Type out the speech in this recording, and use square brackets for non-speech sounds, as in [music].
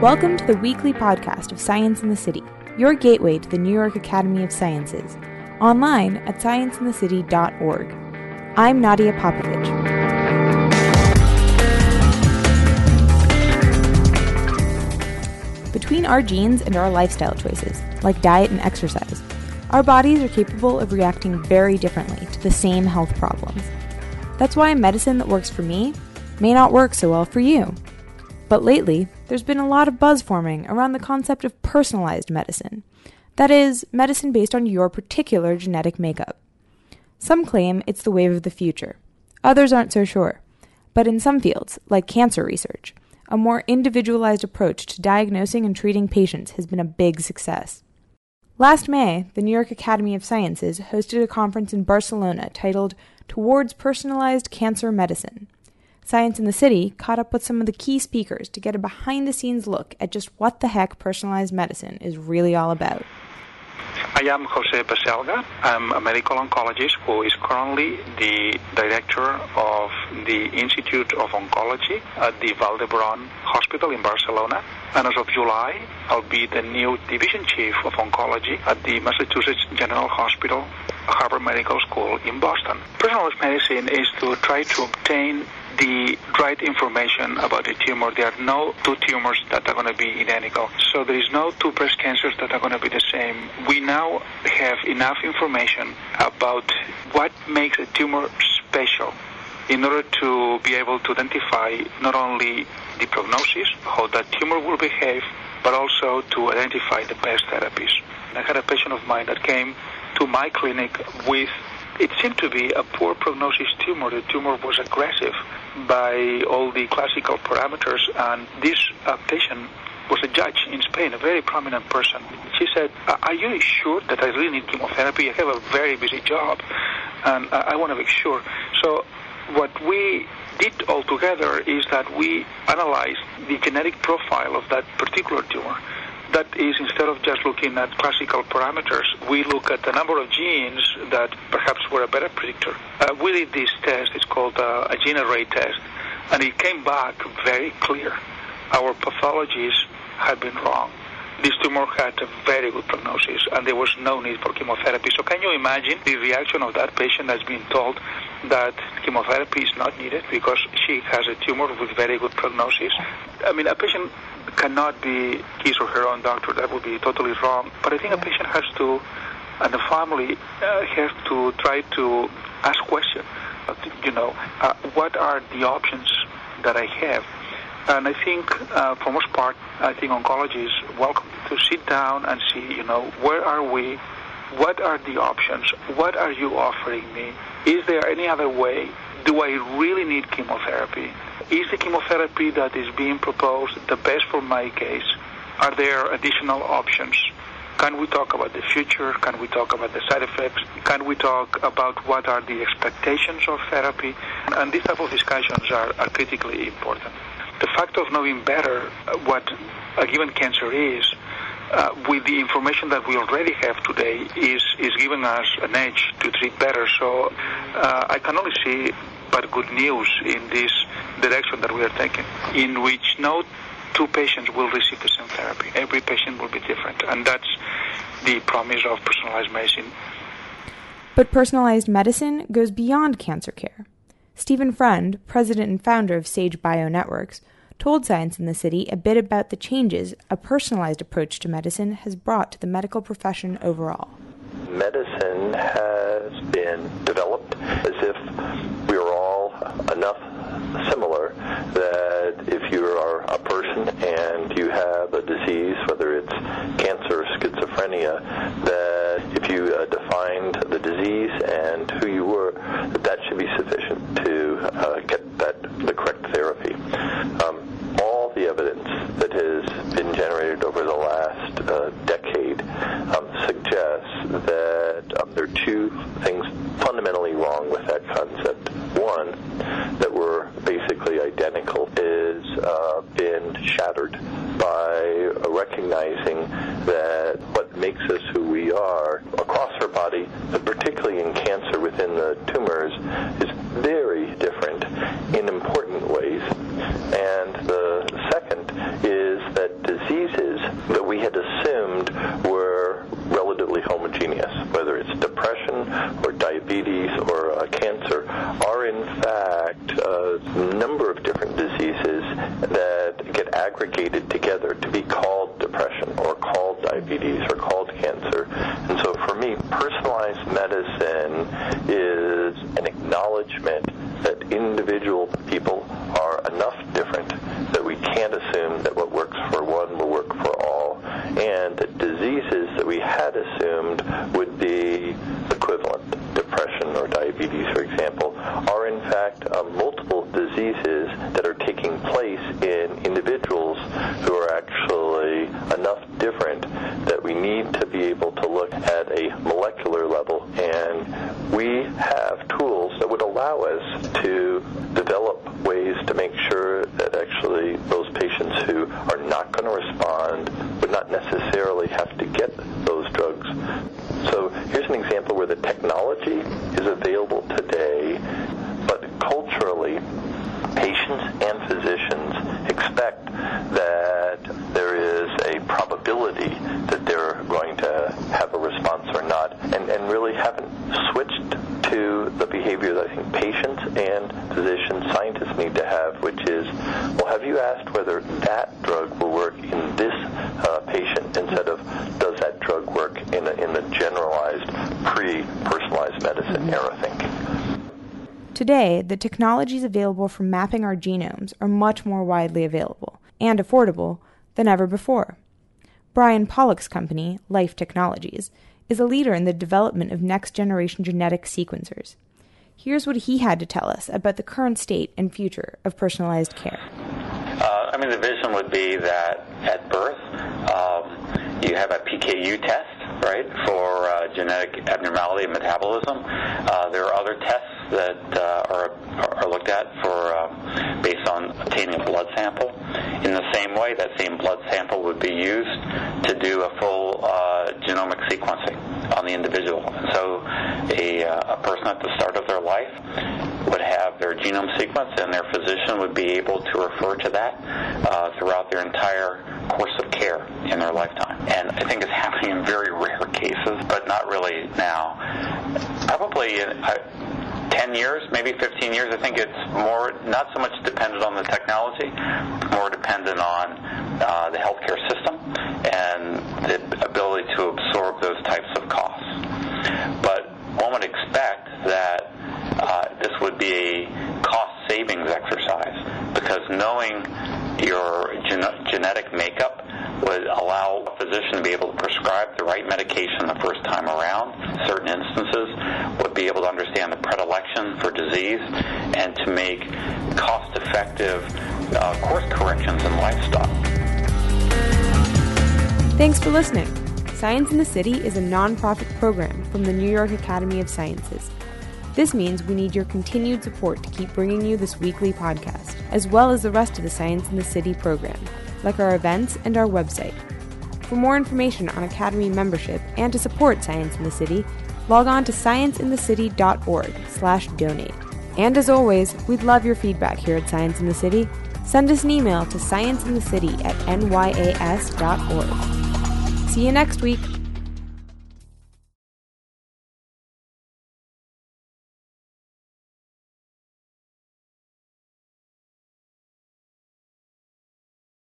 Welcome to the weekly podcast of Science in the City, your gateway to the New York Academy of Sciences, online at scienceinthecity.org. I'm Nadia Popovich. Between our genes and our lifestyle choices, like diet and exercise, our bodies are capable of reacting very differently to the same health problems. That's why a medicine that works for me may not work so well for you. But lately, there's been a lot of buzz forming around the concept of personalized medicine. That is, medicine based on your particular genetic makeup. Some claim it's the wave of the future. Others aren't so sure. But in some fields, like cancer research, a more individualized approach to diagnosing and treating patients has been a big success. Last May, the New York Academy of Sciences hosted a conference in Barcelona titled Towards Personalized Cancer Medicine. Science in the City caught up with some of the key speakers to get a behind the scenes look at just what the heck personalized medicine is really all about. I am Jose Baselga. I'm a medical oncologist who is currently the director of the Institute of Oncology at the Vall d'Hebron Hospital in Barcelona. And as of July, I'll be the new division chief of oncology at the Massachusetts General Hospital, Harvard Medical School in Boston. Personalized medicine is to try to obtain the right information about the tumor. There are no two tumors that are going to be identical. So there is no two breast cancers that are going to be the same. We now have enough information about what makes a tumor special in order to be able to identify not only the prognosis, how that tumor will behave, but also to identify the best therapies. I had a patient of mine that came to my clinic with it seemed to be a poor prognosis tumor. The tumor was aggressive by all the classical parameters, and this uh, patient was a judge in Spain, a very prominent person. She said, Are you sure that I really need chemotherapy? I have a very busy job, and I want to make sure. So, what we did altogether is that we analyzed the genetic profile of that particular tumor that is instead of just looking at classical parameters, we look at the number of genes that perhaps were a better predictor. Uh, we did this test, it's called uh, a gene array test, and it came back very clear. Our pathologies had been wrong. This tumor had a very good prognosis, and there was no need for chemotherapy. So, can you imagine the reaction of that patient as being told that chemotherapy is not needed because she has a tumor with very good prognosis? I mean, a patient cannot be his or her own doctor. That would be totally wrong. But I think a patient has to, and the family uh, has to try to ask questions. You know, uh, what are the options that I have? And I think, uh, for most part, I think oncology is welcome to sit down and see, you know, where are we? What are the options? What are you offering me? Is there any other way? Do I really need chemotherapy? Is the chemotherapy that is being proposed the best for my case? Are there additional options? Can we talk about the future? Can we talk about the side effects? Can we talk about what are the expectations of therapy? And these type of discussions are, are critically important the fact of knowing better what a given cancer is uh, with the information that we already have today is, is giving us an edge to treat better. So uh, I can only see but good news in this direction that we are taking, in which no two patients will receive the same therapy. Every patient will be different, and that's the promise of personalized medicine. But personalized medicine goes beyond cancer care. Stephen Friend, president and founder of Sage Bionetworks, told Science in the City a bit about the changes a personalized approach to medicine has brought to the medical profession overall. Medicine has been developed as if we are all enough similar that if you are a person and you have a disease, whether it's cancer or schizophrenia, that if you uh, defined the disease and who you were, that that should be sufficient to uh, get that the correct therapy. Um, all the evidence that has been generated over the last uh, decade um, suggests that um, there are two things fundamentally wrong with that concept. One, that we're basically identical, is been shattered by recognizing that what makes us who we are across our body, but particularly in cancer within the tumors, is very different in important ways. And the second is that disease are called cancer. And so for me, personalized medicine is an acknowledgement that individual people are enough different that we can't assume that what works for one will work for all, and that diseases that we had assumed would be equivalent, depression or diabetes, for example, are in fact a more have tools that would allow us to develop ways to make sure that actually those patients who are not going to respond would not necessarily have to get those drugs. So here's an example where the technology is available today, but culturally, patients and physicians expect that there is a probability that they're going to have a response or not, and, and really haven't switched to the behavior that I think patients and physicians, scientists need to have, which is, well, have you asked whether that drug will work in this uh, patient instead of does that drug work in, a, in the generalized pre-personalized medicine era thinking? Today, the technologies available for mapping our genomes are much more widely available and affordable than ever before. Brian Pollock's company, Life Technologies, is a leader in the development of next generation genetic sequencers. Here's what he had to tell us about the current state and future of personalized care. Uh, I mean, the vision would be that at birth, um, you have a PKU test, right, for uh, genetic abnormality and metabolism. Uh, there are other tests that uh, are, are looked at for uh, based on obtaining a blood sample. In the same way, that same blood sample would be used to do a full uh, genomic sequencing on the individual. So, a, uh, a person at the start of their life would have their genome sequence, and their physician would be able to refer to that uh, throughout their entire course of care in their lifetime. And I think it's [laughs] happening in very rare cases, but not really now. Probably. I, 10 years, maybe 15 years, I think it's more, not so much dependent on the technology, more dependent on uh, the healthcare system and the ability to absorb those types of costs. But one would expect that uh, this would be a cost savings exercise because knowing your gen- genetic makeup would allow a physician to be able to prescribe the right medication the first time around. Certain instances would be able to understand the predilection for disease and to make cost-effective uh, course corrections in lifestyle. Thanks for listening. Science in the City is a nonprofit program from the New York Academy of Sciences. This means we need your continued support to keep bringing you this weekly podcast, as well as the rest of the Science in the City program, like our events and our website. For more information on Academy membership and to support Science in the City, log on to scienceinthecity.org slash donate. And as always, we'd love your feedback here at Science in the City. Send us an email to scienceinthecity at nys.org. See you next week.